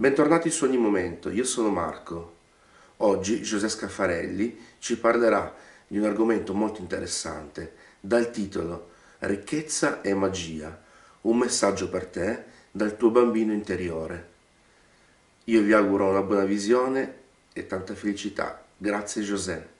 Bentornati su ogni momento, io sono Marco. Oggi Giuseppe Scaffarelli ci parlerà di un argomento molto interessante dal titolo Ricchezza e magia, un messaggio per te dal tuo bambino interiore. Io vi auguro una buona visione e tanta felicità. Grazie Giuseppe.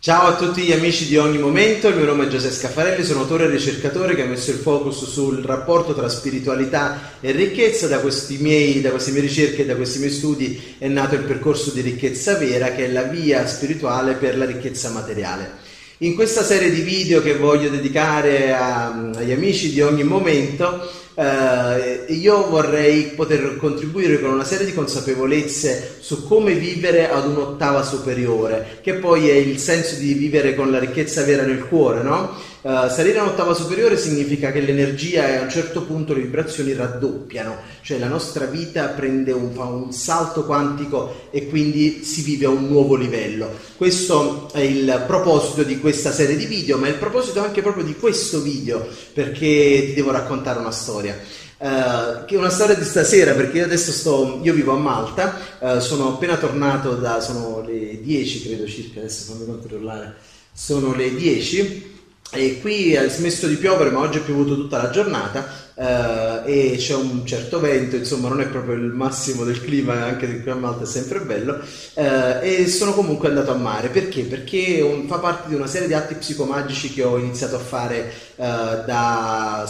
Ciao a tutti gli amici di ogni momento, il mio nome è Giuseppe Scaffarelli, sono autore e ricercatore che ha messo il focus sul rapporto tra spiritualità e ricchezza. Da, miei, da queste mie ricerche e da questi miei studi è nato il percorso di ricchezza vera che è la via spirituale per la ricchezza materiale. In questa serie di video che voglio dedicare a, agli amici di ogni momento eh, io vorrei poter contribuire con una serie di consapevolezze su come vivere ad un'ottava superiore, che poi è il senso di vivere con la ricchezza vera nel cuore, no? Uh, salire a un'ottava superiore significa che l'energia e a un certo punto le vibrazioni raddoppiano, cioè la nostra vita prende un, fa un salto quantico e quindi si vive a un nuovo livello. Questo è il proposito di questa serie di video, ma è il proposito anche proprio di questo video, perché ti devo raccontare una storia. Uh, che è una storia di stasera perché io adesso sto, io vivo a Malta, uh, sono appena tornato da, sono le 10 credo circa, adesso fammi controllare, sono le 10 e qui ha smesso di piovere, ma oggi è piovuto tutta la giornata eh, e c'è un certo vento, insomma non è proprio il massimo del clima, anche qui a Malta è sempre bello. Eh, e sono comunque andato a mare perché? Perché un, fa parte di una serie di atti psicomagici che ho iniziato a fare eh, da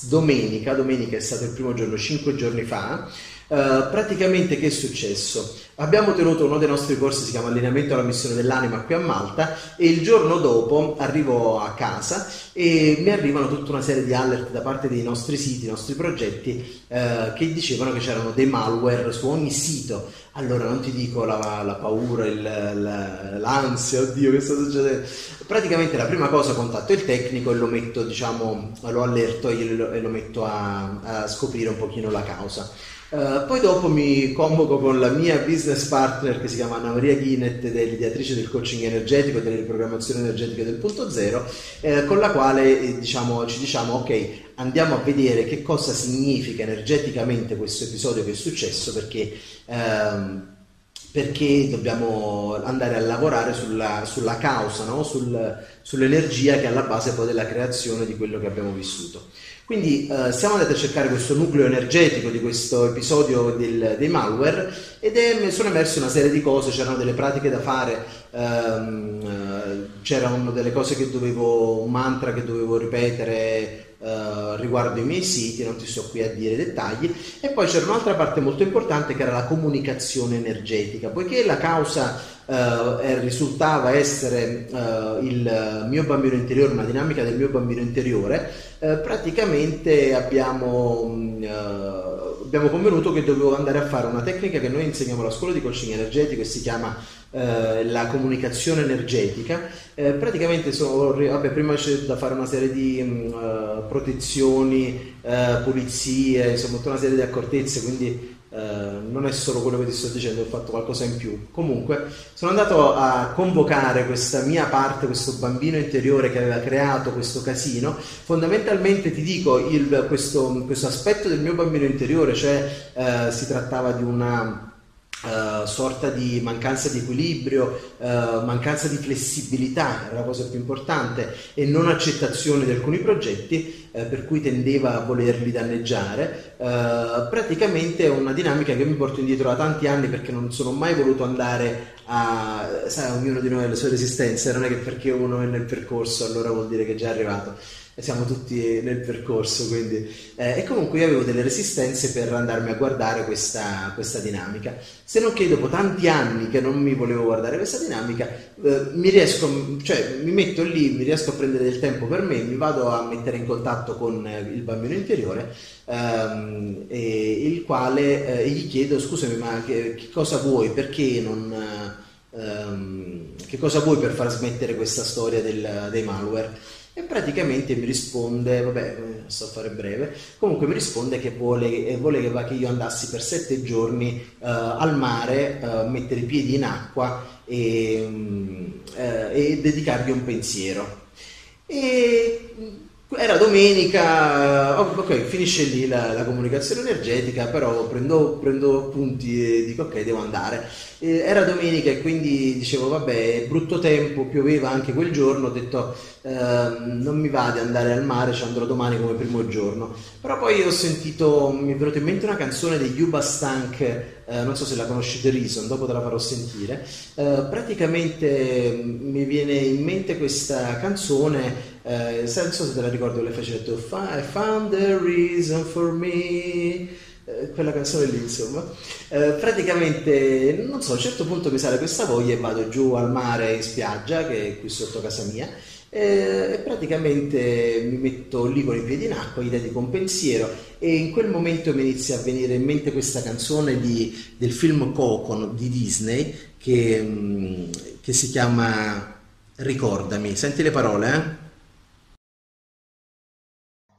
domenica. Domenica è stato il primo giorno, cinque giorni fa. Uh, praticamente che è successo? Abbiamo tenuto uno dei nostri corsi, si chiama Allineamento alla missione dell'anima qui a Malta e il giorno dopo arrivo a casa e mi arrivano tutta una serie di alert da parte dei nostri siti, dei nostri progetti uh, che dicevano che c'erano dei malware su ogni sito. Allora non ti dico la, la paura, il, la, l'ansia, oddio che sta succedendo. Praticamente la prima cosa contatto il tecnico e lo metto, diciamo, lo allerto e lo, e lo metto a, a scoprire un pochino la causa. Uh, poi dopo mi convoco con la mia business partner che si chiama Anna Maria Ghinet ed è l'ideatrice del coaching energetico e delle riprogrammazioni energetiche del punto zero, eh, con la quale eh, diciamo, ci diciamo ok, andiamo a vedere che cosa significa energeticamente questo episodio che è successo perché... Ehm, perché dobbiamo andare a lavorare sulla, sulla causa, no? Sul, sull'energia che è alla base poi della creazione di quello che abbiamo vissuto. Quindi eh, siamo andati a cercare questo nucleo energetico di questo episodio del, dei malware ed è, sono emerse una serie di cose, c'erano delle pratiche da fare, ehm, eh, c'erano delle cose che dovevo, un mantra che dovevo ripetere Uh, riguardo i miei siti, non ti sto qui a dire dettagli, e poi c'era un'altra parte molto importante che era la comunicazione energetica, poiché la causa uh, risultava essere uh, il mio bambino interiore, una dinamica del mio bambino interiore, praticamente abbiamo, abbiamo convenuto che dovevo andare a fare una tecnica che noi insegniamo alla scuola di coaching energetico e si chiama eh, la comunicazione energetica. Eh, praticamente sono, vabbè, prima c'è da fare una serie di uh, protezioni, uh, pulizie, insomma tutta una serie di accortezze, quindi non è solo quello che ti sto dicendo, ho fatto qualcosa in più. Comunque, sono andato a convocare questa mia parte, questo bambino interiore che aveva creato questo casino. Fondamentalmente ti dico il, questo, questo, aspetto del mio bambino interiore, cioè si trattava di una Uh, sorta di mancanza di equilibrio, uh, mancanza di flessibilità, era la cosa più importante, e non accettazione di alcuni progetti, uh, per cui tendeva a volerli danneggiare. praticamente è una dinamica che mi porto indietro da tanti anni perché non sono mai voluto andare a... sai, ognuno di noi ha le sue resistenze, non è che perché uno è nel percorso allora vuol dire che è già arrivato siamo tutti nel percorso, quindi... Eh, e comunque io avevo delle resistenze per andarmi a guardare questa, questa, dinamica. Se non che dopo tanti anni che non mi volevo guardare questa dinamica, eh, mi riesco, cioè mi metto lì, mi riesco a prendere del tempo per me, mi vado a mettere in contatto con eh, il bambino interiore, ehm, il quale eh, gli chiedo, scusami, ma che, che cosa vuoi, perché non... Ehm, che cosa vuoi per far smettere questa storia del, dei malware? E praticamente mi risponde, vabbè, sto a fare breve, comunque mi risponde che vuole, vuole che, che, io andassi per sette giorni uh, al mare, uh, mettere i piedi in acqua e, uh, e dedicargli un pensiero. E era domenica, oh, ok, finisce lì la, la comunicazione energetica, però prendo, prendo appunti e dico ok, devo andare. Eh, era domenica e quindi dicevo vabbè, brutto tempo, pioveva anche quel giorno, ho detto eh, non mi va di andare al mare, ci andrò domani come primo giorno. Però poi ho sentito, mi è venuta in mente una canzone degli Yuba Stank, eh, non so se la conosci, The Reason, dopo te la farò sentire. Eh, praticamente mm, mi viene in mente questa canzone eh, non so se te la ricordo le fece detto I found the reason for me. Eh, quella canzone lì insomma. Eh, praticamente non so a un certo punto mi sale questa voglia e vado giù al mare in spiaggia che è qui sotto casa mia e praticamente mi metto lì con i piedi in acqua, gli dedico un pensiero e in quel momento mi inizia a venire in mente questa canzone di, del film Coco di Disney che, mm, che si chiama Ricordami, senti le parole eh?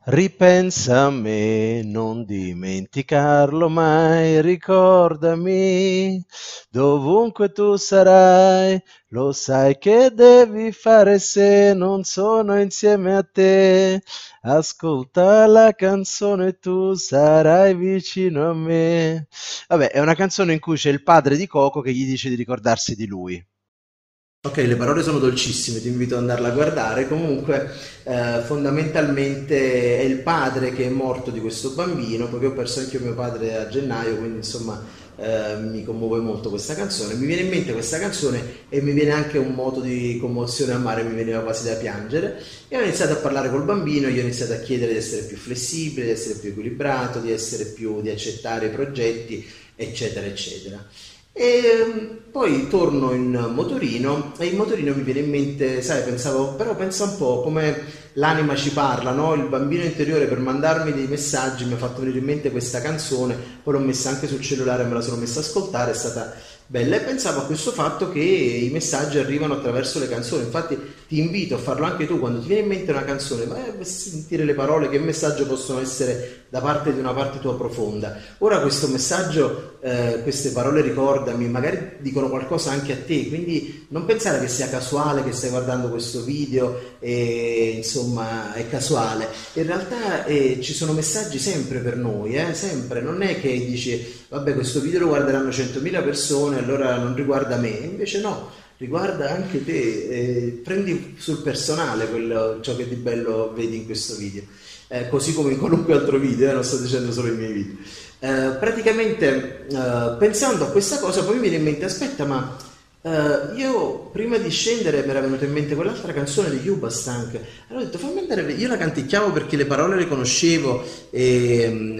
Ripensa a me, non dimenticarlo mai, ricordami, dovunque tu sarai, lo sai che devi fare se non sono insieme a te. Ascolta la canzone, tu sarai vicino a me. Vabbè, è una canzone in cui c'è il padre di Coco che gli dice di ricordarsi di lui. Ok, le parole sono dolcissime, ti invito ad andarla a guardare. Comunque, eh, fondamentalmente è il padre che è morto di questo bambino, perché ho perso anche mio padre a gennaio, quindi insomma eh, mi commuove molto questa canzone. Mi viene in mente questa canzone e mi viene anche un moto di commozione a mare, mi veniva quasi da piangere. E ho iniziato a parlare col bambino, gli ho iniziato a chiedere di essere più flessibile, di essere più equilibrato, di, essere più, di accettare i progetti, eccetera, eccetera. E ehm, poi torno in motorino e in motorino mi viene in mente, sai, pensavo, però pensa un po' come l'anima ci parla, no? Il bambino interiore per mandarmi dei messaggi mi ha fatto venire in mente questa canzone, poi l'ho messa anche sul cellulare me la sono messa a ascoltare, è stata bella e pensavo a questo fatto che i messaggi arrivano attraverso le canzoni. Infatti ti invito a farlo anche tu quando ti viene in mente una canzone, vai a sentire le parole, che messaggio possono essere da parte di una parte tua profonda. Ora questo messaggio, eh, queste parole ricordami, magari dicono qualcosa anche a te, quindi non pensare che sia casuale che stai guardando questo video e insomma è casuale. In realtà eh, ci sono messaggi sempre per noi, eh, sempre, non è che dici vabbè questo video lo guarderanno 100.000 persone allora non riguarda me, invece no riguarda anche te, eh, prendi sul personale quello, ciò che di bello vedi in questo video, eh, così come in qualunque altro video, eh, non sto dicendo solo i miei video. Eh, praticamente eh, pensando a questa cosa poi mi viene in mente, aspetta ma eh, io prima di scendere mi era venuta in mente quell'altra canzone di Yuba Stank, allora ho detto fammi andare, io la canticchiavo perché le parole le conoscevo e mm,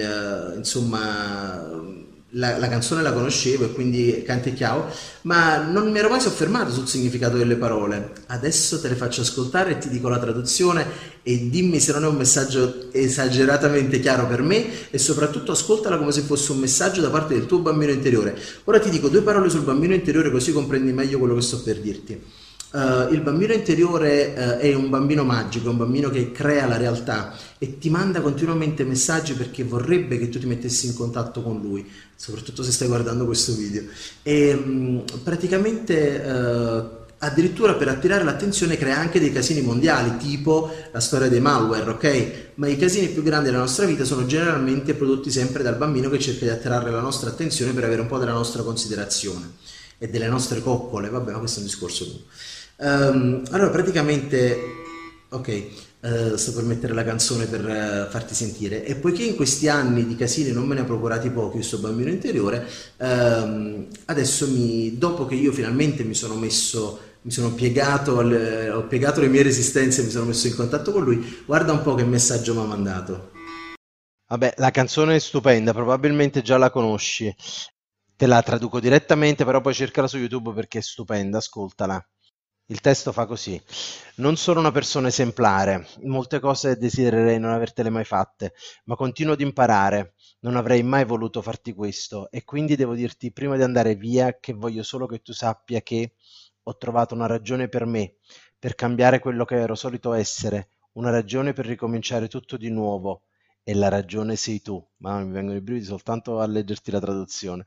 insomma la, la, canzone la conoscevo e quindi canticchiavo, ma non mi ero mai soffermato sul significato delle parole. Adesso te le faccio ascoltare e ti dico la traduzione e dimmi se non è un messaggio esageratamente chiaro per me e soprattutto ascoltala come se fosse un messaggio da parte del tuo bambino interiore. Ora ti dico due parole sul bambino interiore così comprendi meglio quello che sto per dirti. Uh, il bambino interiore uh, è un bambino magico, un bambino che crea la realtà e ti manda continuamente messaggi perché vorrebbe che tu ti mettessi in contatto con lui, soprattutto se stai guardando questo video. E um, praticamente uh, addirittura per attirare l'attenzione crea anche dei casini mondiali, tipo la storia dei malware, ok? Ma i casini più grandi della nostra vita sono generalmente prodotti sempre dal bambino che cerca di attirare la nostra attenzione per avere un po' della nostra considerazione e delle nostre coccole, vabbè, ma questo è un discorso lungo. Um, allora, praticamente, ok, uh, sto per mettere la canzone per uh, farti sentire. E poiché in questi anni di casini non me ne ha procurati pochi, questo bambino interiore, um, adesso mi, dopo che io finalmente mi sono messo mi sono piegato, al, ho piegato le mie resistenze, mi sono messo in contatto con lui, guarda un po' che messaggio mi ha mandato. Vabbè, la canzone è stupenda, probabilmente già la conosci. Te la traduco direttamente, però poi cercala su YouTube perché è stupenda, ascoltala. Il testo fa così: Non sono una persona esemplare, molte cose desidererei non avertele mai fatte, ma continuo ad imparare. Non avrei mai voluto farti questo e quindi devo dirti prima di andare via che voglio solo che tu sappia che ho trovato una ragione per me, per cambiare quello che ero solito essere, una ragione per ricominciare tutto di nuovo. E la ragione sei tu. Ma mi vengono i brividi soltanto a leggerti la traduzione.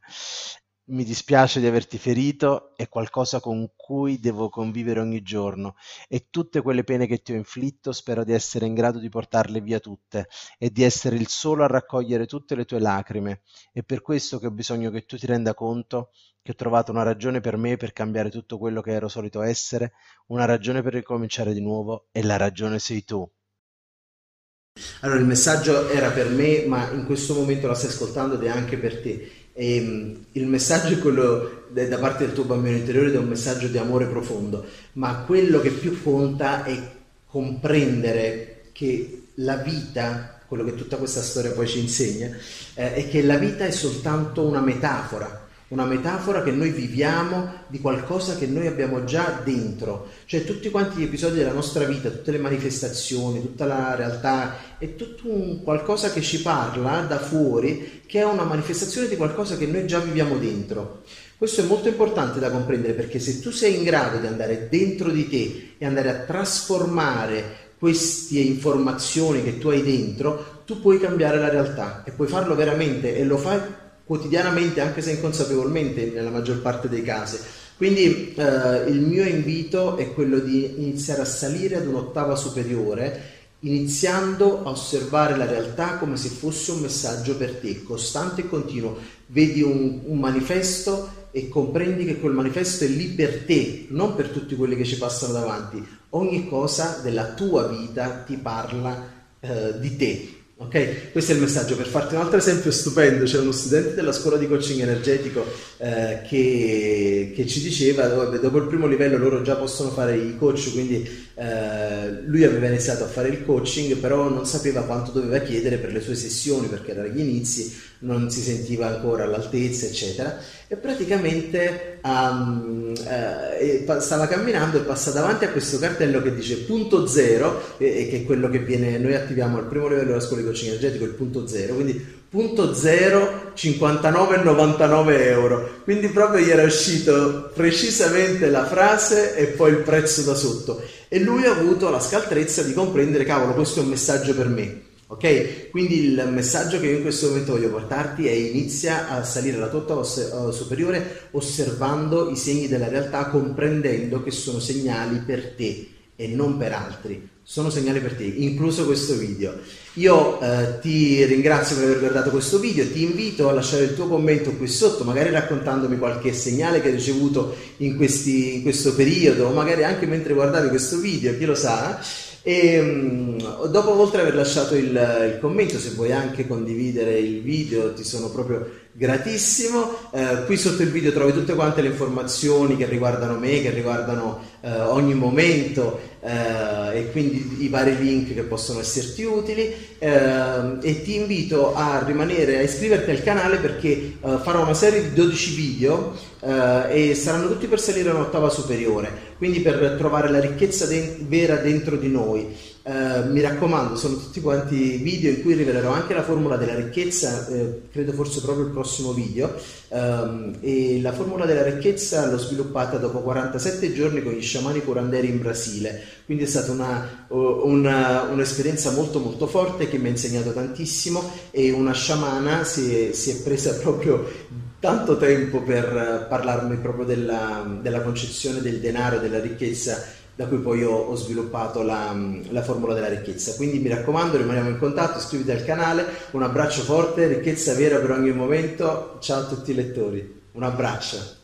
mi dispiace di averti ferito, è qualcosa con cui devo convivere ogni giorno e tutte quelle pene che ti ho inflitto spero di essere in grado di portarle via tutte e di essere il solo a raccogliere tutte le tue lacrime. È per questo che ho bisogno che tu ti renda conto che ho trovato una ragione per me per cambiare tutto quello che ero solito essere, una ragione per ricominciare di nuovo e la ragione sei tu. Allora il messaggio era per me, ma in questo momento la stai ascoltando ed è anche per te. E, ehm, il messaggio è quello da parte del tuo bambino interiore ed è un messaggio di amore profondo, ma quello che più conta è comprendere che la vita, quello che tutta questa storia poi ci insegna, eh, è che la vita è soltanto una metafora una metafora che noi viviamo di qualcosa che noi abbiamo già dentro, cioè tutti quanti gli episodi della nostra vita, tutte le manifestazioni, tutta la realtà, è tutto un qualcosa che ci parla da fuori, che è una manifestazione di qualcosa che noi già viviamo dentro. Questo è molto importante da comprendere perché se tu sei in grado di andare dentro di te e andare a trasformare queste informazioni che tu hai dentro, tu puoi cambiare la realtà e puoi farlo veramente e lo fai quotidianamente, anche se inconsapevolmente nella maggior parte dei casi. Quindi eh, il mio invito è quello di iniziare a salire ad un'ottava superiore, iniziando a osservare la realtà come se fosse un messaggio per te, costante e continuo. Vedi un, un manifesto e comprendi che quel manifesto è lì per te, non per tutti quelli che ci passano davanti. Ogni cosa della tua vita ti parla eh, di te, Ok, questo è il messaggio. Per farti un altro esempio stupendo, c'è uno studente della scuola di coaching energetico eh, che, che, ci diceva, vabbè, dopo il primo livello loro già possono fare i coach, quindi eh, lui aveva iniziato a fare il coaching, però non sapeva quanto doveva chiedere per le sue sessioni, perché era agli inizi, non si sentiva ancora all'altezza, eccetera. E praticamente um, eh, stava camminando e passa davanti a questo cartello che dice punto zero, eh, che è quello che viene, noi attiviamo al primo livello della scuola di coaching energetico, il punto zero, quindi punto zero 59,99 euro. Quindi proprio gli era uscito precisamente la frase e poi il prezzo da sotto e lui ha avuto la scaltrezza di comprendere, cavolo, questo è un messaggio per me. Ok? Quindi il messaggio che io in questo momento voglio portarti è inizia a salire alla tua ottava superiore osservando i segni della realtà, comprendendo che sono segnali per te e non per altri. Sono segnali per te, incluso questo video. Io eh, ti ringrazio per aver guardato questo video, ti invito a lasciare il tuo commento qui sotto, magari raccontandomi qualche segnale che hai ricevuto in, questi, in questo periodo, o magari anche mentre guardavi questo video, chi lo sa. E um, dopo, oltre ad aver lasciato il, il, commento, se vuoi anche condividere il video, ti sono proprio gratissimo. Eh, qui sotto il video trovi tutte quante le informazioni che riguardano me, che riguardano eh, ogni momento eh, e quindi i vari link che possono esserti utili. Eh, e ti invito a rimanere, a iscriverti al canale perché eh, farò una serie di 12 video eh, e saranno tutti per salire un'ottava superiore, quindi per trovare la ricchezza de- vera dentro di noi. Uh, mi raccomando, sono tutti quanti video in cui rivelerò anche la formula della ricchezza, eh, credo forse proprio il prossimo video. Um, e la formula della ricchezza l'ho sviluppata dopo 47 giorni con gli sciamani curanderi in Brasile, quindi è stata una, una, un'esperienza molto molto forte che mi ha insegnato tantissimo e una sciamana si è, si è presa proprio tanto tempo per parlarmi proprio della, della concezione del denaro e della ricchezza da cui poi ho, ho sviluppato la, la, formula della ricchezza. Quindi mi raccomando, rimaniamo in contatto, iscriviti al canale, un abbraccio forte, ricchezza vera per ogni momento, ciao a tutti i lettori, un abbraccio.